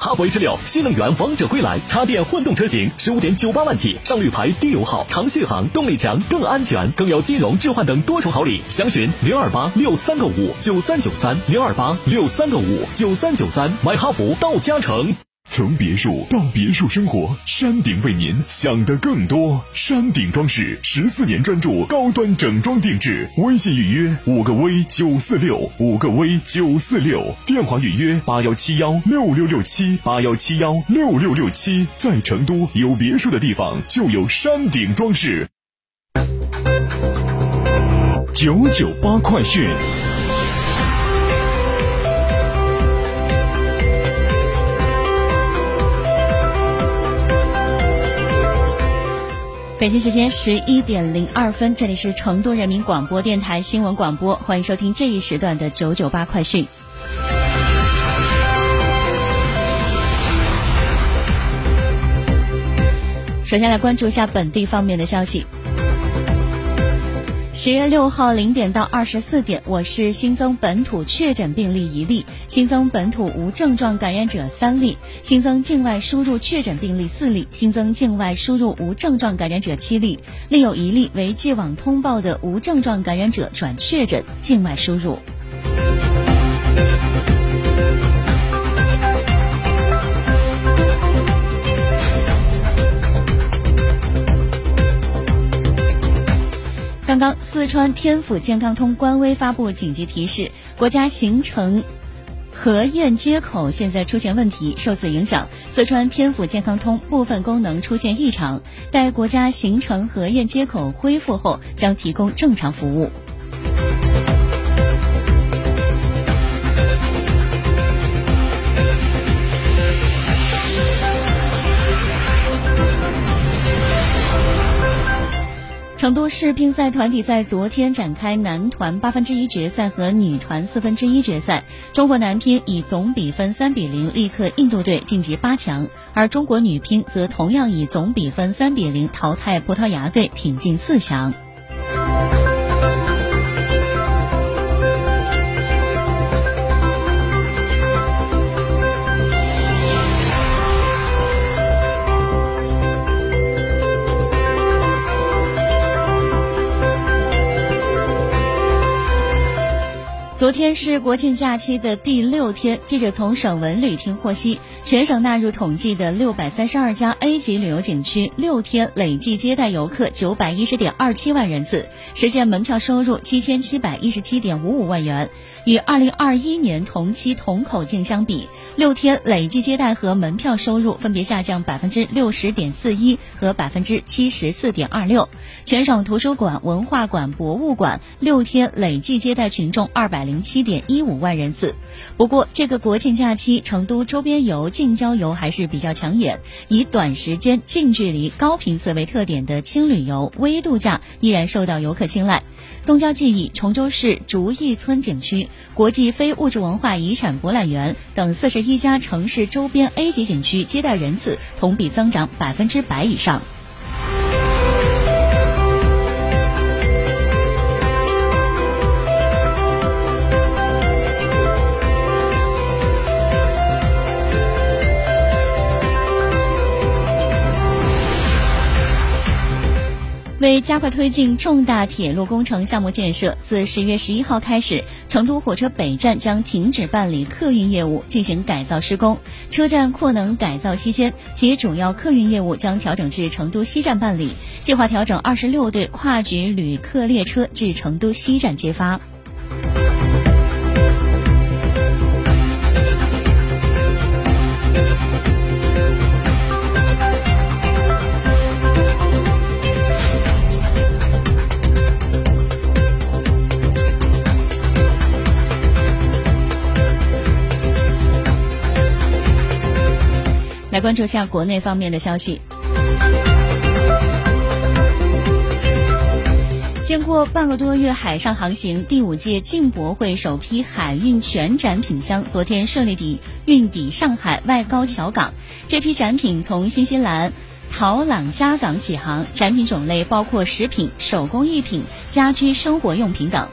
哈弗 H 六新能源王者归来，插电混动车型十五点九八万起，上绿牌低油耗，长续航，动力强，更安全，更有金融置换等多重好礼。详询零二八六三个五九三九三零二八六三个五九三九三，买哈弗到嘉诚。从别墅到别墅生活，山顶为您想的更多。山顶装饰十四年专注高端整装定制，微信预约五个 V 九四六五个 V 九四六，电话预约八幺七幺六六六七八幺七幺六六六七。在成都有别墅的地方就有山顶装饰。九九八快讯。北京时间十一点零二分，这里是成都人民广播电台新闻广播，欢迎收听这一时段的九九八快讯。首先来关注一下本地方面的消息。十月六号零点到二十四点，我市新增本土确诊病例一例，新增本土无症状感染者三例，新增境外输入确诊病例四例，新增境外输入无症状感染者七例，另有一例为既往通报的无症状感染者转确诊境外输入。刚，四川天府健康通官微发布紧急提示：国家行程核验接口现在出现问题，受此影响，四川天府健康通部分功能出现异常。待国家行程核验接口恢复后，将提供正常服务。成都世乒赛团体赛昨天展开男团八分之一决赛和女团四分之一决赛，中国男乒以总比分三比零力克印度队晋级八强，而中国女乒则同样以总比分三比零淘汰葡萄牙队挺进四强。昨天是国庆假期的第六天，记者从省文旅厅获悉，全省纳入统计的六百三十二家 A 级旅游景区，六天累计接待游客九百一十点二七万人次，实现门票收入七千七百一十七点五五万元。与二零二一年同期同口径相比，六天累计接待和门票收入分别下降百分之六十点四一和百分之七十四点二六。全省图书馆、文化馆、博物馆六天累计接待群众二百。零七点一五万人次。不过，这个国庆假期，成都周边游、近郊游还是比较抢眼。以短时间、近距离、高频次为特点的轻旅游、微度假依然受到游客青睐。东郊记忆、崇州市竹艺村景区、国际非物质文化遗产博览园等四十一家城市周边 A 级景区接待人次同比增长百分之百以上。为加快推进重大铁路工程项目建设，自十月十一号开始，成都火车北站将停止办理客运业务，进行改造施工。车站扩能改造期间，其主要客运业务将调整至成都西站办理，计划调整二十六对跨局旅客列车至成都西站接发。关注下国内方面的消息。经过半个多月海上航行，第五届进博会首批海运全展品箱昨天顺利抵运抵上海外高桥港。这批展品从新西兰陶朗加港起航，展品种类包括食品、手工艺品、家居生活用品等。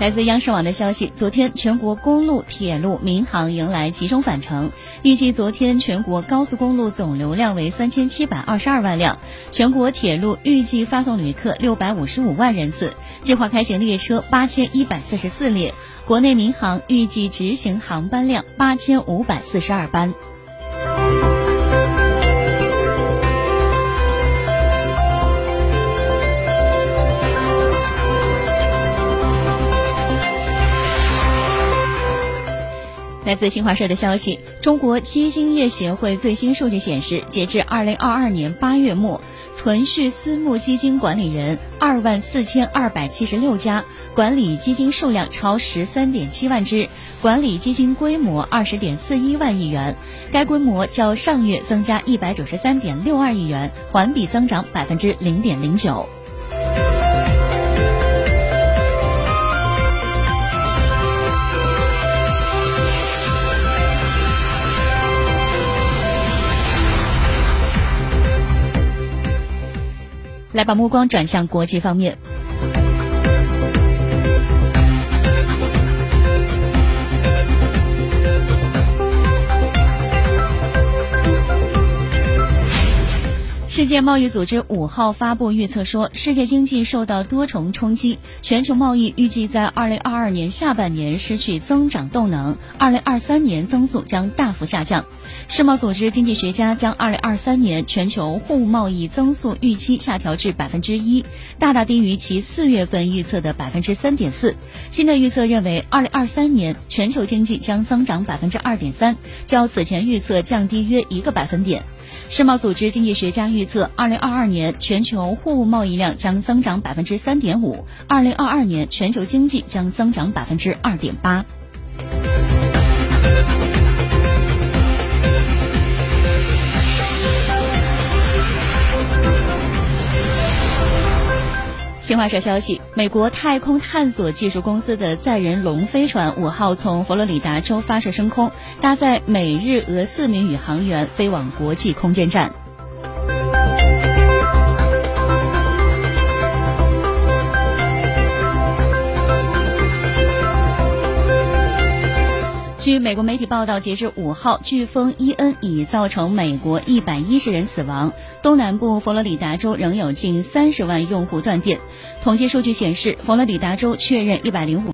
来自央视网的消息，昨天全国公路、铁路、民航迎来集中返程。预计昨天全国高速公路总流量为三千七百二十二万辆，全国铁路预计发送旅客六百五十五万人次，计划开行列车八千一百四十四列。国内民航预计执行航班量八千五百四十二班。来自新华社的消息，中国基金业协会最新数据显示，截至二零二二年八月末，存续私募基金管理人二万四千二百七十六家，管理基金数量超十三点七万只，管理基金规模二十点四一万亿元，该规模较上月增加一百九十三点六二亿元，环比增长百分之零点零九。来把目光转向国际方面。世界贸易组织五号发布预测说，世界经济受到多重冲击，全球贸易预计在二零二二年下半年失去增长动能，二零二三年增速将大幅下降。世贸组织经济学家将二零二三年全球货物贸易增速预期下调至百分之一，大大低于其四月份预测的百分之三点四。新的预测认为，二零二三年全球经济将增长百分之二点三，较此前预测降低约一个百分点。世贸组织经济学家预测，二零二二年全球货物贸易量将增长百分之三点五，二零二二年全球经济将增长百分之二点八。新华社消息，美国太空探索技术公司的载人龙飞船五号从佛罗里达州发射升空，搭载美日俄四名宇航员飞往国际空间站。据美国媒体报道，截至五号，飓风伊恩已造成美国一百一十人死亡，东南部佛罗里达州仍有近三十万用户断电。统计数据显示，佛罗里达州确认一百零五。